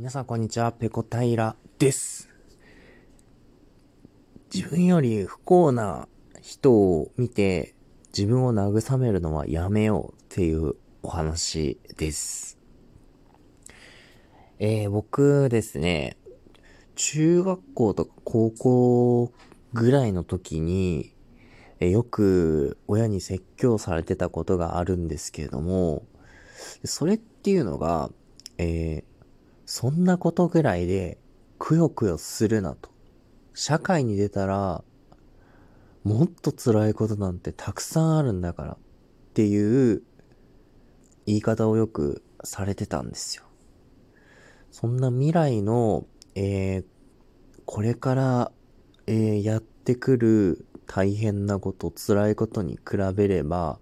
皆さんこんにちは、ペコ平です。自分より不幸な人を見て自分を慰めるのはやめようっていうお話です。えー、僕ですね、中学校とか高校ぐらいの時に、えよく親に説教されてたことがあるんですけれども、それっていうのが、えー、そんなことぐらいでくよくよするなと。社会に出たら、もっと辛いことなんてたくさんあるんだからっていう言い方をよくされてたんですよ。そんな未来の、えー、これから、えー、やってくる大変なこと、辛いことに比べれば、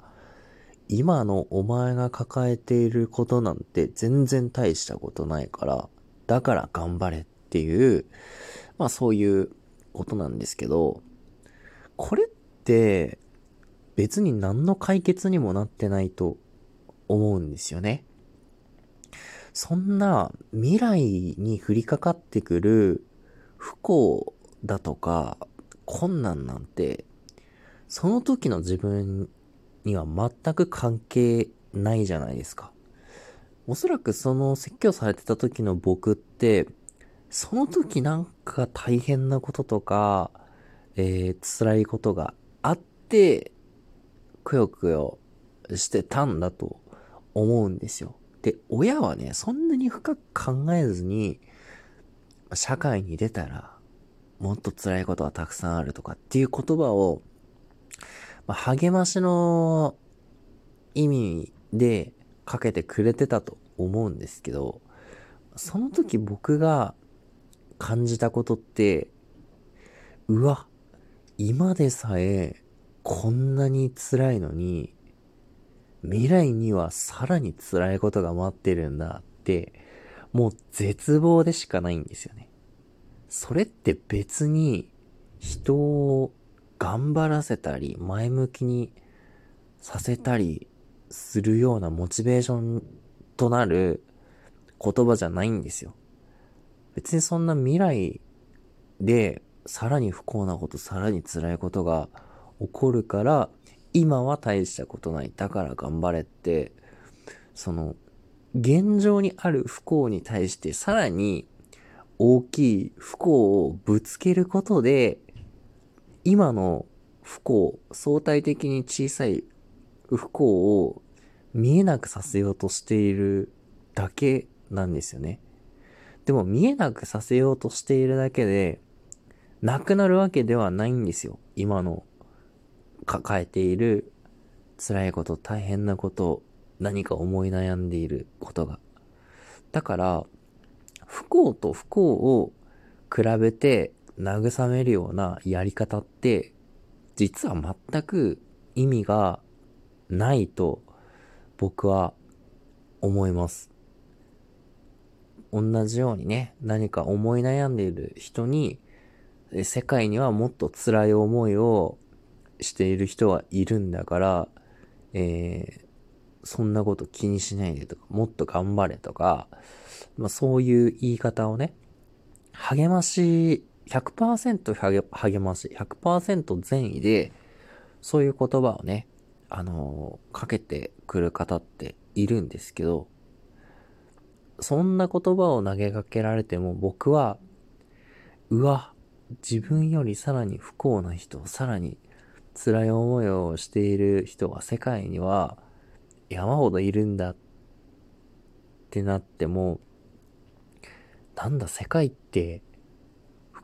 今のお前が抱えていることなんて全然大したことないから、だから頑張れっていう、まあそういうことなんですけど、これって別に何の解決にもなってないと思うんですよね。そんな未来に降りかかってくる不幸だとか困難なんて、その時の自分には全く関係ないじゃないですか。おそらくその説教されてた時の僕って、その時なんか大変なこととか、えー、辛いことがあって、くよくよしてたんだと思うんですよ。で、親はね、そんなに深く考えずに、社会に出たら、もっと辛いことはたくさんあるとかっていう言葉をまあ、励ましの意味でかけてくれてたと思うんですけど、その時僕が感じたことって、うわ、今でさえこんなに辛いのに、未来にはさらに辛いことが待ってるんだって、もう絶望でしかないんですよね。それって別に人を頑張らせたり、前向きにさせたりするようなモチベーションとなる言葉じゃないんですよ。別にそんな未来でさらに不幸なこと、さらに辛いことが起こるから、今は大したことない。だから頑張れって、その、現状にある不幸に対してさらに大きい不幸をぶつけることで今の不幸、相対的に小さい不幸を見えなくさせようとしているだけなんですよね。でも見えなくさせようとしているだけで、なくなるわけではないんですよ。今の抱えている辛いこと、大変なこと、何か思い悩んでいることが。だから、不幸と不幸を比べて慰めるようなやり方って、実は全く意味がないと僕は思います。同じようにね、何か思い悩んでいる人に、世界にはもっと辛い思いをしている人はいるんだから、えー、そんなこと気にしないでとか、もっと頑張れとか、まあそういう言い方をね、励まし100%励まし、100%善意で、そういう言葉をね、あのー、かけてくる方っているんですけど、そんな言葉を投げかけられても僕は、うわ、自分よりさらに不幸な人、さらに辛い思いをしている人が世界には山ほどいるんだってなっても、なんだ世界って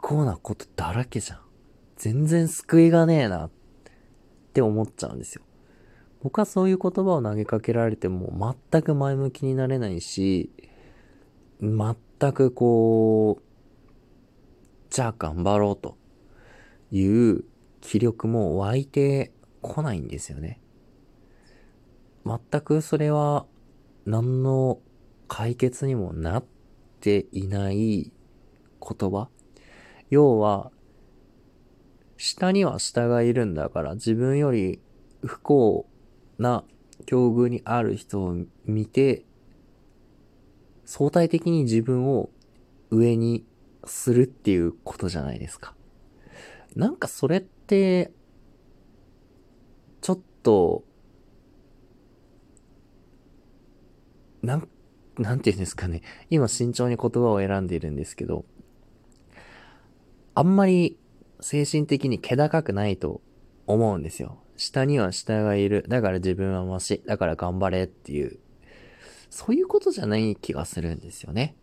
幸なことだらけじゃん。全然救いがねえなって思っちゃうんですよ。僕はそういう言葉を投げかけられても全く前向きになれないし、全くこう、じゃあ頑張ろうという気力も湧いてこないんですよね。全くそれは何の解決にもなっていない言葉要は、下には下がいるんだから、自分より不幸な境遇にある人を見て、相対的に自分を上にするっていうことじゃないですか。なんかそれって、ちょっと、なん、なんて言うんですかね。今慎重に言葉を選んでいるんですけど、あんまり精神的に気高くないと思うんですよ。下には下がいる。だから自分はマシ。だから頑張れっていう。そういうことじゃない気がするんですよね。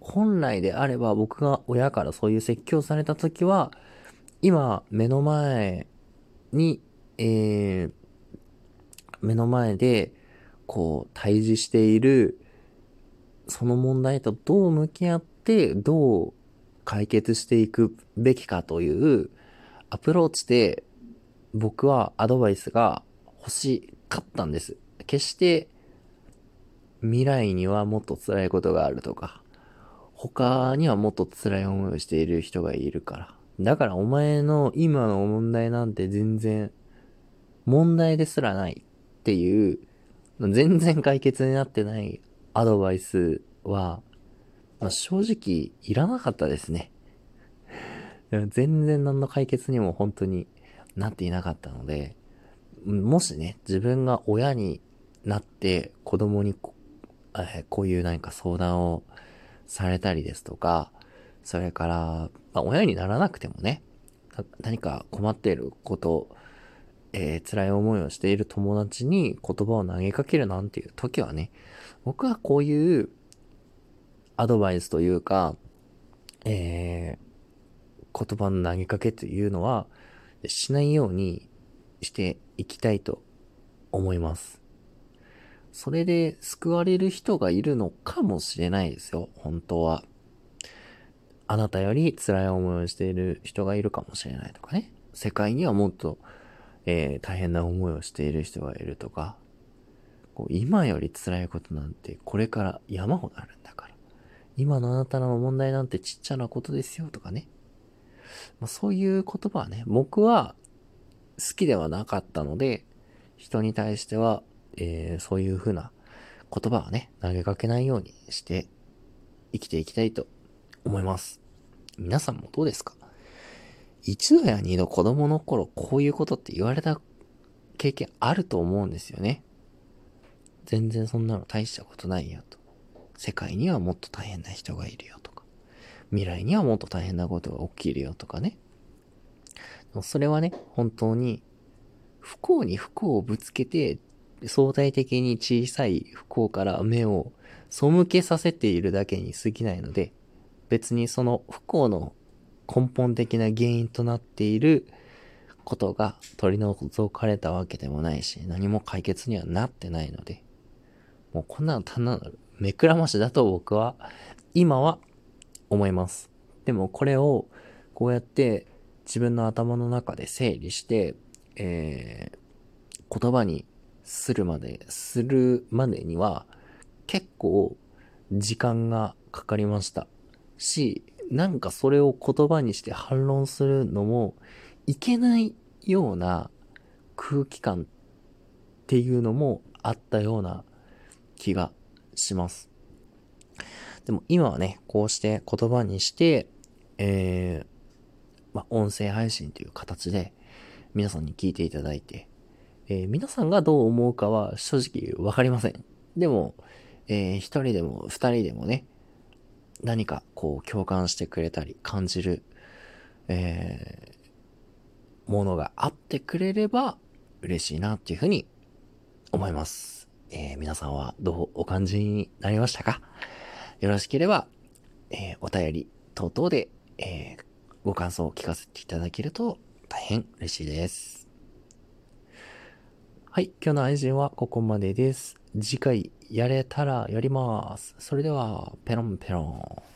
本来であれば僕が親からそういう説教された時は、今目の前に、えー、目の前でこう対峙しているその問題とどう向き合ってどう解決していくべきかというアプローチで僕はアドバイスが欲しかったんです。決して未来にはもっと辛いことがあるとか、他にはもっと辛い思いをしている人がいるから。だからお前の今の問題なんて全然問題ですらないっていう、全然解決になってないアドバイスは、まあ、正直いらなかったですね。全然何の解決にも本当になっていなかったので、もしね、自分が親になって子供にこ,、えこういう何か相談をされたりですとか、それから、まあ、親にならなくてもね、何か困っていること、えー、辛い思いをしている友達に言葉を投げかけるなんていう時はね、僕はこういうアドバイスというか、えー、言葉の投げかけというのは、しないようにしていきたいと思います。それで救われる人がいるのかもしれないですよ、本当は。あなたより辛い思いをしている人がいるかもしれないとかね。世界にはもっと、えー、大変な思いをしている人がいるとか。こう今より辛いことなんてこれから山ほどあるんだから。今のあなたの問題なんてちっちゃなことですよとかね。まあ、そういう言葉はね、僕は好きではなかったので、人に対しては、えー、そういうふうな言葉はね、投げかけないようにして生きていきたいと思います。皆さんもどうですか？一度や二度子供の頃こういうことって言われた経験あると思うんですよね。全然そんなの大したことないよと。世界にはもっと大変な人がいるよとか、未来にはもっと大変なことが起きるよとかね。それはね、本当に不幸に不幸をぶつけて、相対的に小さい不幸から目を背けさせているだけに過ぎないので、別にその不幸の根本的な原因となっていることが取り除かれたわけでもないし、何も解決にはなってないので、もうこんなの単なる目くらましだと僕は今は思います。でもこれをこうやって自分の頭の中で整理して、えー、言葉にするまで、するまでには結構時間がかかりました。し、なんかそれを言葉にして反論するのもいけないような空気感っていうのもあったような気がします。でも今はね、こうして言葉にして、えー、まあ、音声配信という形で皆さんに聞いていただいて、えー、皆さんがどう思うかは正直わかりません。でも、えー、一人でも二人でもね、何かこう共感してくれたり感じる、えー、ものがあってくれれば嬉しいなっていうふうに思います。えー、皆さんはどうお感じになりましたか？よろしければ、えー、お便り等々で、えー、ご感想を聞かせていただけると大変嬉しいです。はい、今日の愛人はここまでです。次回やれたらやります。それでは、ペロンペロン。